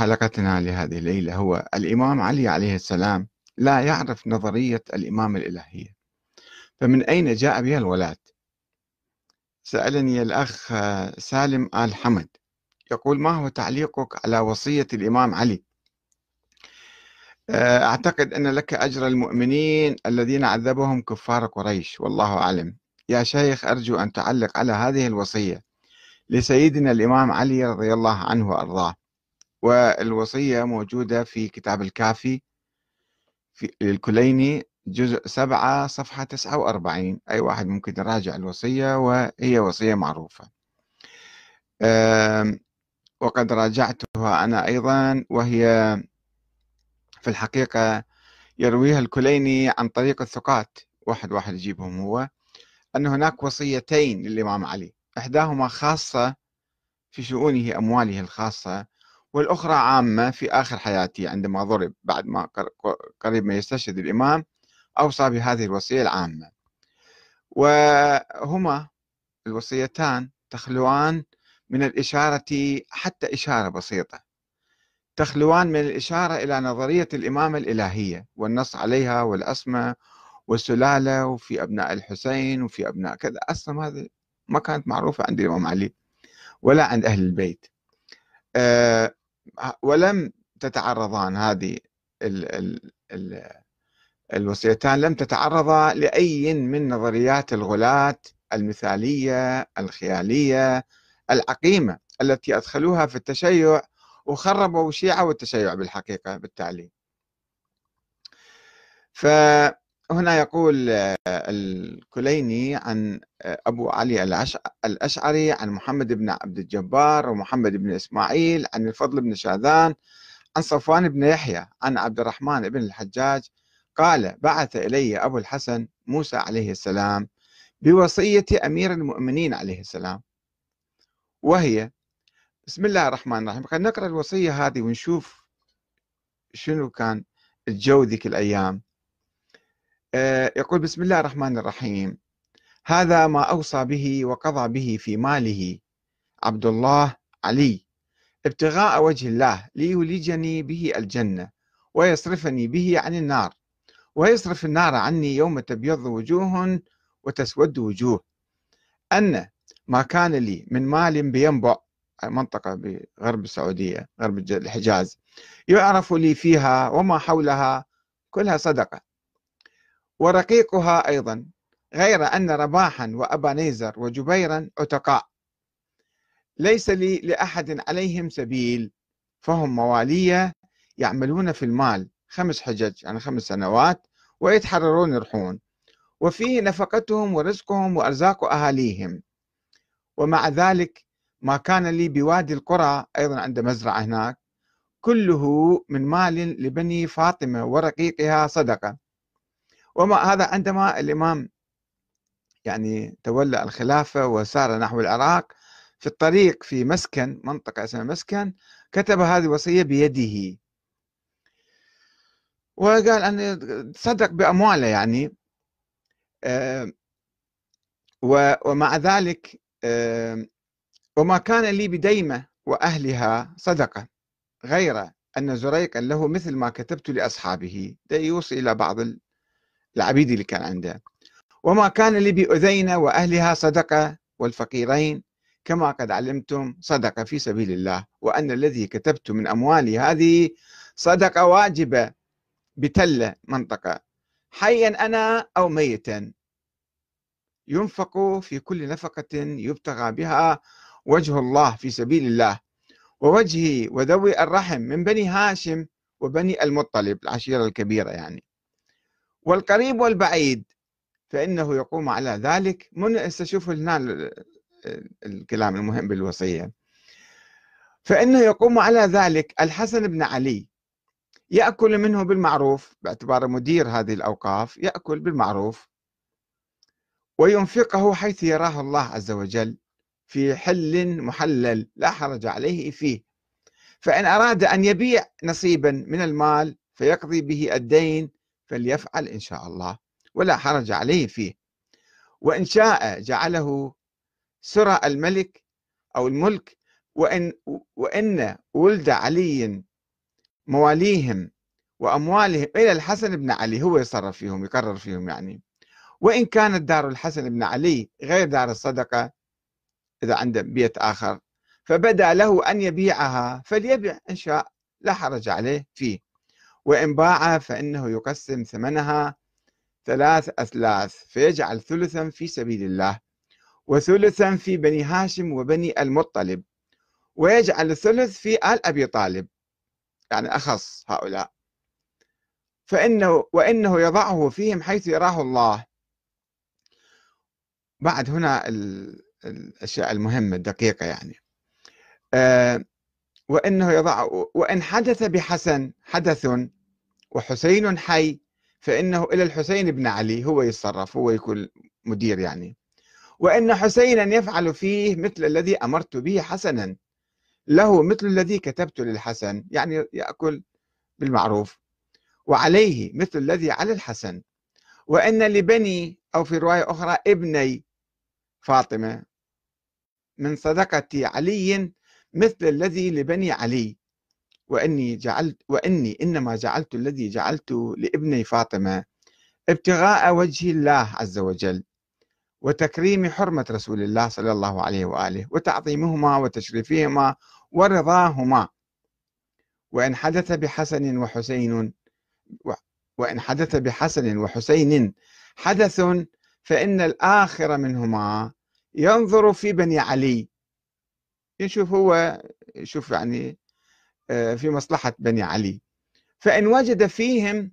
حلقتنا لهذه الليلة هو الإمام علي عليه السلام لا يعرف نظرية الإمام الإلهية. فمن أين جاء بها الولاة سألني الأخ سالم آل حمد يقول ما هو تعليقك على وصية الإمام علي؟ أعتقد أن لك أجر المؤمنين الذين عذبهم كفار قريش والله أعلم. يا شيخ أرجو أن تعلق على هذه الوصية لسيدنا الإمام علي رضي الله عنه وأرضاه. والوصية موجودة في كتاب الكافي في الكليني جزء سبعة صفحة تسعة وأربعين. أي واحد ممكن يراجع الوصية وهي وصية معروفة. وقد راجعتها أنا أيضا وهي في الحقيقة يرويها الكليني عن طريق الثقات. واحد واحد يجيبهم هو. أن هناك وصيتين للإمام علي. إحداهما خاصة في شؤونه أمواله الخاصة. والأخرى عامة في آخر حياته عندما ضرب بعد ما قريب ما يستشهد الإمام أوصى بهذه الوصية العامة. وهما الوصيتان تخلوان من الإشارة حتى إشارة بسيطة. تخلوان من الإشارة إلى نظرية الإمامة الإلهية والنص عليها والأسماء والسلالة وفي أبناء الحسين وفي أبناء كذا. أصلا هذه ما كانت معروفة عند الإمام علي ولا عند أهل البيت. أه ولم تتعرضان هذه ال ال ال الوصيتان لم تتعرضا لأي من نظريات الغلاة المثالية الخيالية العقيمة التي أدخلوها في التشيع وخربوا الشيعة والتشيع بالحقيقة بالتالي فهنا يقول الكليني عن أبو علي الأشعري عن محمد بن عبد الجبار ومحمد بن إسماعيل عن الفضل بن شاذان عن صفوان بن يحيى عن عبد الرحمن بن الحجاج قال بعث إلي أبو الحسن موسى عليه السلام بوصية أمير المؤمنين عليه السلام. وهي بسم الله الرحمن الرحيم. خلينا نقرأ الوصية هذه ونشوف شنو كان الجو ذيك الأيام. آه، يقول بسم الله الرحمن الرحيم. هذا ما أوصى به وقضى به في ماله عبد الله علي. ابتغاء وجه الله ليولجني به الجنة ويصرفني به عن النار ويصرف النار عني يوم تبيض وجوه وتسود وجوه. أن ما كان لي من مال بينبع منطقة بغرب السعودية غرب الحجاز يعرف لي فيها وما حولها كلها صدقة. ورقيقها أيضا غير أن رباحا وأبا نيزر وجبيرا عتقاء. ليس لي لأحد عليهم سبيل فهم موالية يعملون في المال خمس حجج يعني خمس سنوات ويتحررون يرحون وفيه نفقتهم ورزقهم وأرزاق أهاليهم. ومع ذلك ما كان لي بوادي القرى أيضا عند مزرعة هناك كله من مال لبني فاطمة ورقيقها صدقة. وما هذا عندما الإمام يعني تولى الخلافة وسار نحو العراق في الطريق في مسكن منطقة اسمها مسكن كتب هذه الوصية بيده. وقال أن صدق بأمواله يعني. آه، ومع ذلك آه، وما كان لي بديمة وأهلها صدقة غير أن زريقا له مثل ما كتبت لأصحابه. يوصي إلى بعض العبيد اللي كان عنده. وما كان لي بأذينة وأهلها صدقة والفقيرين كما قد علمتم صدقة في سبيل الله وأن الذي كتبت من أموالي هذه صدقة واجبة بتلة منطقة. حيا أنا أو ميتا. ينفق في كل نفقة يبتغى بها وجه الله في سبيل الله. ووجهه وذوي الرحم من بني هاشم وبني المطلب العشيرة الكبيرة يعني. والقريب والبعيد فإنه يقوم على ذلك. من استشوف هنا الكلام المهم بالوصية. فإنه يقوم على ذلك الحسن بن علي. يأكل منه بالمعروف باعتباره مدير هذه الأوقاف يأكل بالمعروف. وينفقه حيث يراه الله عز وجل في حل محلل لا حرج عليه فيه. فإن أراد أن يبيع نصيبا من المال فيقضي به الدين فليفعل إن شاء الله ولا حرج عليه فيه. وإن شاء جعله سرى الملك أو الملك وإن, وإن ولد علي مواليهم وأموالهم إلى الحسن بن علي هو يصرف فيهم يقرر فيهم يعني. وإن كانت دار الحسن بن علي غير دار الصدقة إذا عنده بيت آخر فبدأ له أن يبيعها فليبع إن شاء لا حرج عليه فيه. وإن باع فإنه يقسم ثمنها ثلاث أثلاث فيجعل ثلثا في سبيل الله وثلثا في بني هاشم وبني المطلب ويجعل الثلث في آل أبي طالب يعني أخص هؤلاء. فإنه وإنه يضعه فيهم حيث يراه الله. بعد هنا الأشياء المهمة الدقيقة يعني. أه وإنه يضع وإن حدث بحسن حدث وحسين حي فإنه إلى الحسين بن علي هو يتصرف هو يكون مدير يعني. وإن حسينا يفعل فيه مثل الذي أمرت به حسنا له مثل الذي كتبت للحسن يعني يأكل بالمعروف. وعليه مثل الذي على الحسن. وإن لبني أو في رواية أخرى ابني فاطمة من صدقة علي مثل الذي لبني علي. وإني جعلت وإني إنما جعلت الذي جعلت لابني فاطمة. ابتغاء وجه الله عز وجل. وتكريم حرمة رسول الله صلى الله عليه وآله. وتعظيمهما وتشريفهما ورضاهما. وإن حدث بحسن وحسين وإن حدث بحسن وحسين حدث فإن الآخر منهما ينظر في بني علي. يشوف هو يشوف يعني آه، في مصلحة بني علي. فإن وجد فيهم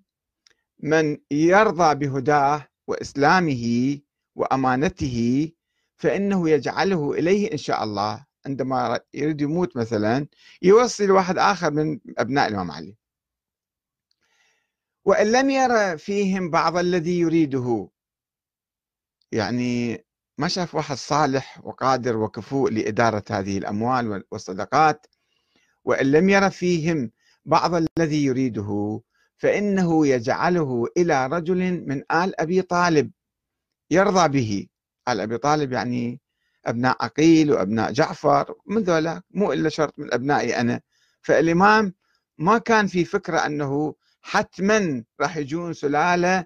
من يرضى بهداه وإسلامه وأمانته فإنه يجعله إليه إن شاء الله عندما يريد يموت مثلا يوصي لواحد آخر من أبناء الإمام علي. وإن لم يرى فيهم بعض الذي يريده يعني ما شاف واحد صالح وقادر وكفؤ لإدارة هذه الأموال والصدقات وإن لم ير فيهم بعض الذي يريده فإنه يجعله إلى رجل من آل أبي طالب يرضى به. آل أبي طالب يعني أبناء عقيل وأبناء جعفر من ذولا مو إلا شرط من أبنائي أنا. فالإمام ما كان في فكرة أنه حتما راح يجون سلالة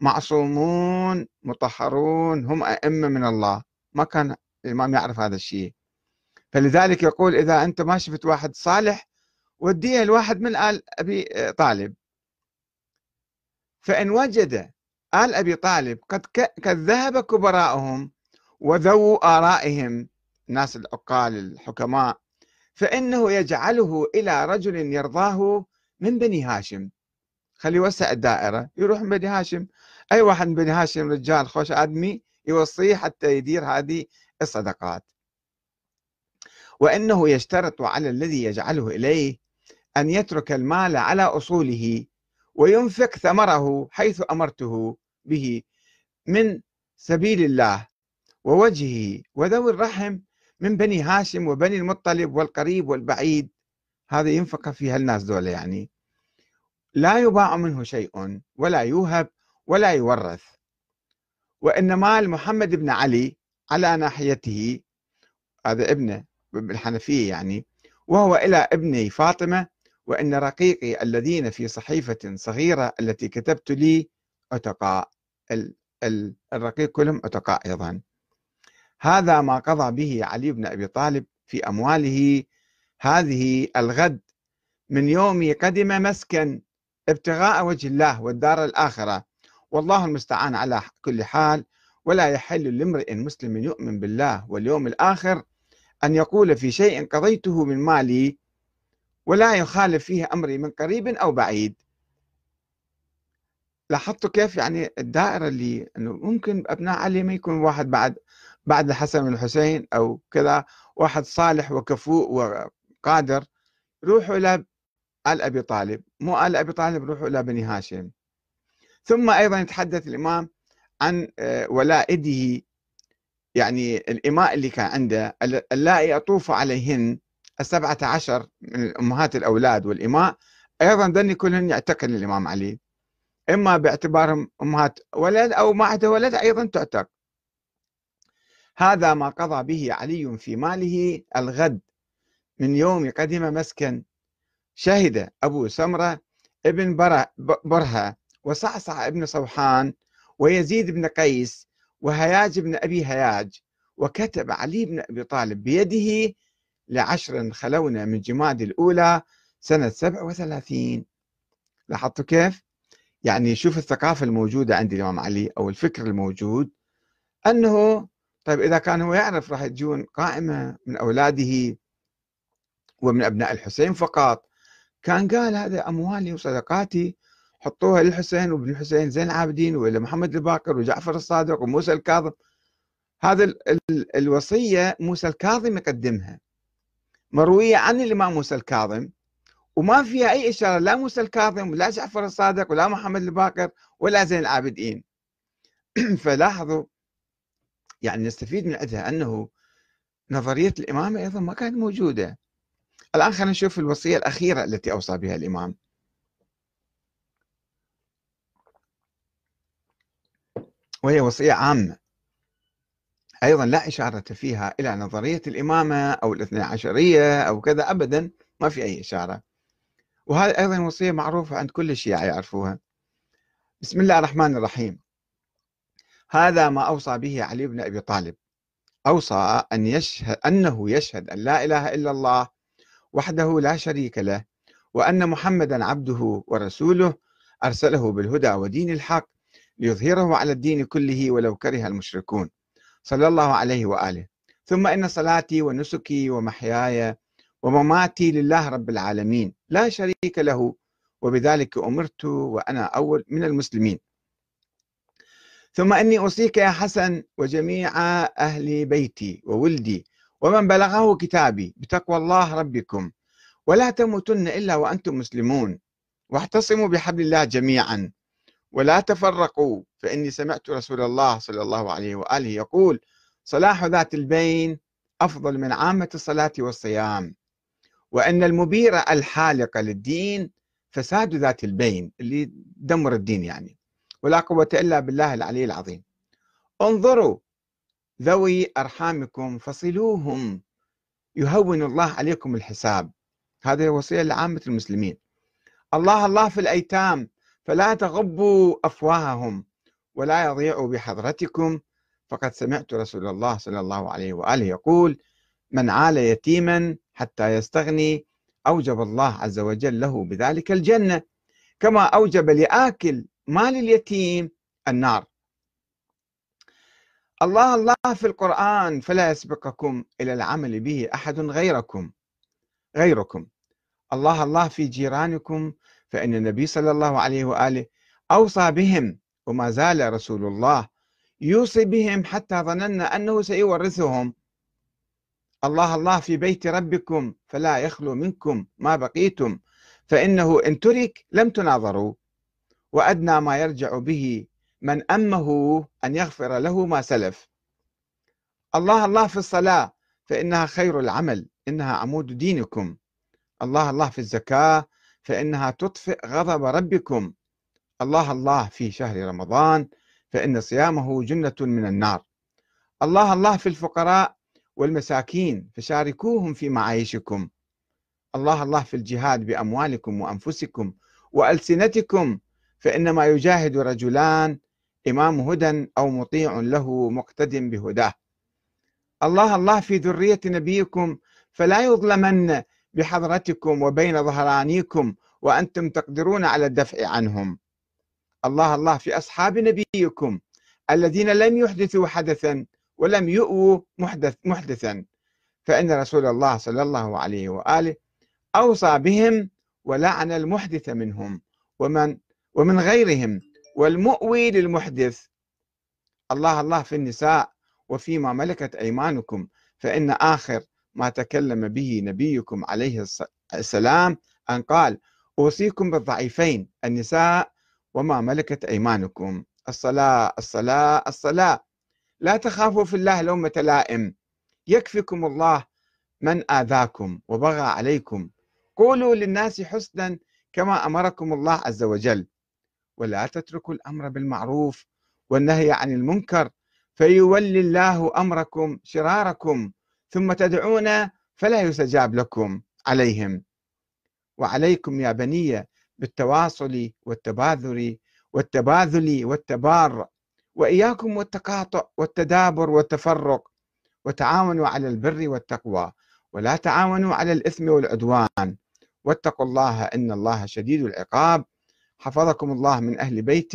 معصومون مطهرون هم أئمة من الله. ما كان الإمام يعرف هذا الشيء. فلذلك يقول إذا أنت ما شفت واحد صالح وديه الواحد من آل أبي طالب. فإن وجد آل أبي طالب قد قد ذهب كبراءهم وذو آرائهم الناس العقال الحكماء فإنه يجعله إلى رجل يرضاه من بني هاشم. خلي يوسع الدائرة يروح من بني هاشم. أي واحد من بني هاشم رجال خوش آدمي يوصيه حتى يدير هذه الصدقات. وأنه يشترط على الذي يجعله إليه أن يترك المال على أصوله وينفق ثمره حيث أمرته به من سبيل الله ووجهه وذوي الرحم من بني هاشم وبني المطلب والقريب والبعيد. هذا ينفق في هالناس دول يعني. لا يباع منه شيء ولا يوهب ولا يورث. وإن مال محمد بن علي على ناحيته هذا ابنه بالحنفية يعني وهو إلى ابني فاطمة وإن رقيقي الذين في صحيفة صغيرة التي كتبت لي عتقاء الرقيق كلهم عتقاء أيضا. هذا ما قضى به علي بن أبي طالب في أمواله. هذه الغد من يوم قدم مسكن. ابتغاء وجه الله والدار الآخرة. والله المستعان على كل حال ولا يحل لامرئ مسلم يؤمن بالله واليوم الآخر أن يقول في شيء قضيته من مالي ولا يخالف فيه أمري من قريب أو بعيد. لاحظتوا كيف يعني الدائرة اللي أنه ممكن أبناء علي ما يكون واحد بعد بعد الحسن والحسين أو كذا واحد صالح وكفوء وقادر روحوا إلى آل أبي طالب. مو آل أبي طالب روحوا إلى بني هاشم. ثم أيضا يتحدث الإمام عن آه، ولائده يعني الإماء اللي كان عنده اللائي أطوف عليهن السبعة عشر من أمهات الأولاد والإماء. أيضا ذني كلهن يعتقن الإمام علي. إما باعتبارهم أمهات ولد أو ما عنده ولد أيضا تعتق. هذا ما قضى به علي في ماله الغد من يوم قدم مسكن. شهد أبو سمرة ابن برهة وصعصع ابن صوحان ويزيد بن قيس وهياج بن أبي هياج وكتب علي بن أبي طالب بيده لعشر خلونا من جماد الأولى سنة 37 لاحظتوا كيف؟ يعني شوف الثقافة الموجودة عند الإمام علي أو الفكر الموجود أنه طيب إذا كان هو يعرف راح تجون قائمة من أولاده ومن أبناء الحسين فقط كان قال هذا أموالي وصدقاتي حطوها للحسين وابن الحسين زين العابدين وإلى محمد الباقر وجعفر الصادق وموسى الكاظم. هذا ال ال الوصية موسى الكاظم يقدمها. مروية عن الإمام موسى الكاظم وما فيها أي إشارة لا موسى الكاظم ولا جعفر الصادق ولا محمد الباقر ولا زين العابدين. فلاحظوا يعني نستفيد من عندها أنه نظرية الإمامة أيضا ما كانت موجودة. الآن خلينا نشوف الوصية الأخيرة التي أوصى بها الإمام. وهي وصية عامة. أيضا لا إشارة فيها إلى نظرية الإمامة أو الاثنى عشرية أو كذا أبدا ما في أي إشارة. وهذه أيضا وصية معروفة عند كل الشيعة يعرفوها. بسم الله الرحمن الرحيم. هذا ما أوصى به علي بن أبي طالب. أوصى أن يشهد أنه يشهد أن لا إله إلا الله وحده لا شريك له وأن محمدا عبده ورسوله أرسله بالهدى ودين الحق ليظهره على الدين كله ولو كره المشركون. صلى الله عليه وآله. ثم إن صلاتي ونسكي ومحياي ومماتي لله رب العالمين. لا شريك له وبذلك أمرت وأنا أول من المسلمين. ثم إني أوصيك يا حسن وجميع أهل بيتي وولدي ومن بلغه كتابي بتقوى الله ربكم. ولا تموتن إلا وأنتم مسلمون. واعتصموا بحبل الله جميعا. ولا تفرقوا فإني سمعت رسول الله صلى الله عليه وآله يقول صلاح ذات البين أفضل من عامة الصلاة والصيام. وأن المبير الحالق للدين فساد ذات البين اللي دمر الدين يعني. ولا قوة إلا بالله العلي العظيم. انظروا ذوي أرحامكم فصلوهم. يهون الله عليكم الحساب. هذه وصية لعامة المسلمين. الله الله في الأيتام فلا تغبوا أفواههم ولا يضيعوا بحضرتكم. فقد سمعت رسول الله صلى الله عليه وآله يقول من عال يتيما حتى يستغني أوجب الله عز وجل له بذلك الجنة. كما أوجب لآكل مال اليتيم النار. الله الله في القرآن فلا يسبقكم إلى العمل به أحد غيركم غيركم. الله الله في جيرانكم فإن النبي صلى الله عليه وآله أوصى بهم وما زال رسول الله يوصي بهم حتى ظننا أنه سيورثهم. الله الله في بيت ربكم فلا يخلو منكم ما بقيتم فإنه إن ترك لم تناظروا وأدنى ما يرجع به من أمه أن يغفر له ما سلف. الله الله في الصلاة فإنها خير العمل إنها عمود دينكم. الله الله في الزكاة فإنها تطفئ غضب ربكم. الله الله في شهر رمضان فإن صيامه جنة من النار. الله الله في الفقراء والمساكين فشاركوهم في معايشكم. الله الله في الجهاد بأموالكم وأنفسكم وألسنتكم فإنما يجاهد رجلان إمام هدى أو مطيع له مقتد بهداه. الله الله في ذرية نبيكم فلا يظلمن بحضرتكم وبين ظهرانيكم وأنتم تقدرون على الدفع عنهم. الله الله في أصحاب نبيكم الذين لم يحدثوا حدثا ولم يؤووا محدث محدثا. فإن رسول الله صلى الله عليه وآله أوصى بهم ولعن المحدث منهم ومن ومن غيرهم. والمؤوي للمحدث. الله الله في النساء وفيما ملكت أيمانكم فإن آخر ما تكلم به نبيكم عليه السلام أن قال أوصيكم بالضعيفين النساء وما ملكت أيمانكم. الصلاة الصلاة الصلاة. لا تخافوا في الله لومة لائم. يكفيكم الله من آذاكم وبغى عليكم. قولوا للناس حسنا كما أمركم الله عز وجل. ولا تتركوا الأمر بالمعروف والنهي عن المنكر فيولي الله أمركم شراركم ثم تدعون فلا يستجاب لكم عليهم. وعليكم يا بني بالتواصل والتباذل والتباذل والتبار وإياكم والتقاطع والتدابر والتفرق وتعاونوا على البر والتقوى ولا تعاونوا على الإثم والعدوان. واتقوا الله إن الله شديد العقاب. حفظكم الله من أهل بيت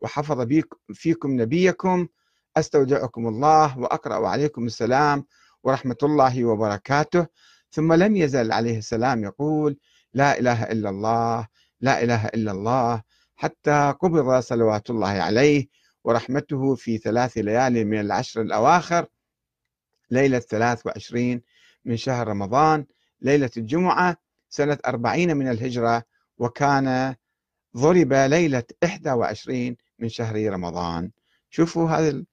وحفظ فيكم نبيكم أستودعكم الله وأقرأ عليكم السلام ورحمة الله وبركاته. ثم لم يزل عليه السلام يقول لا إله إلا الله لا إله إلا الله حتى قبض صلوات الله عليه ورحمته في ثلاث ليالي من العشر الأواخر ليلة 23 من شهر رمضان ليلة الجمعة سنة 40 من الهجرة وكان ضرب ليلة 21 من شهر رمضان. شوفوا هذا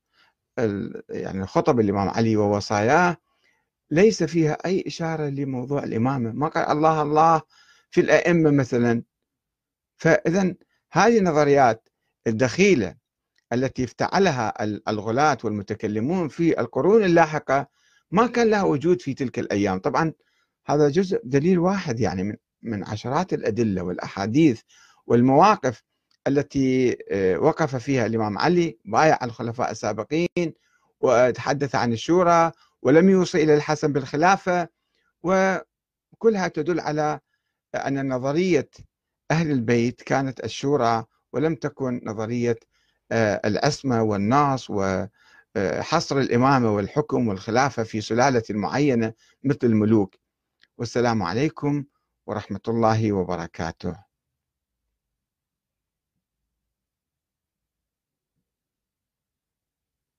يعني خطب الإمام علي ووصاياه ليس فيها أي إشارة لموضوع الإمامة. ما قال الله الله في الأئمة مثلا. فإذا هذه النظريات الدخيلة التي افتعلها الغلاة والمتكلمون في القرون اللاحقة ما كان لها وجود في تلك الأيام. طبعا هذا جزء دليل واحد يعني من من عشرات الأدلة والأحاديث والمواقف التي آه، وقف فيها الإمام علي بايع الخلفاء السابقين وتحدث عن الشورى ولم يوصي إلى الحسن بالخلافة وكلها تدل على أن نظرية أهل البيت كانت الشورى ولم تكن نظرية آه، العصمة والناس وحصر الإمامة والحكم والخلافة في سلالة معينة مثل الملوك. والسلام عليكم ورحمة الله وبركاته.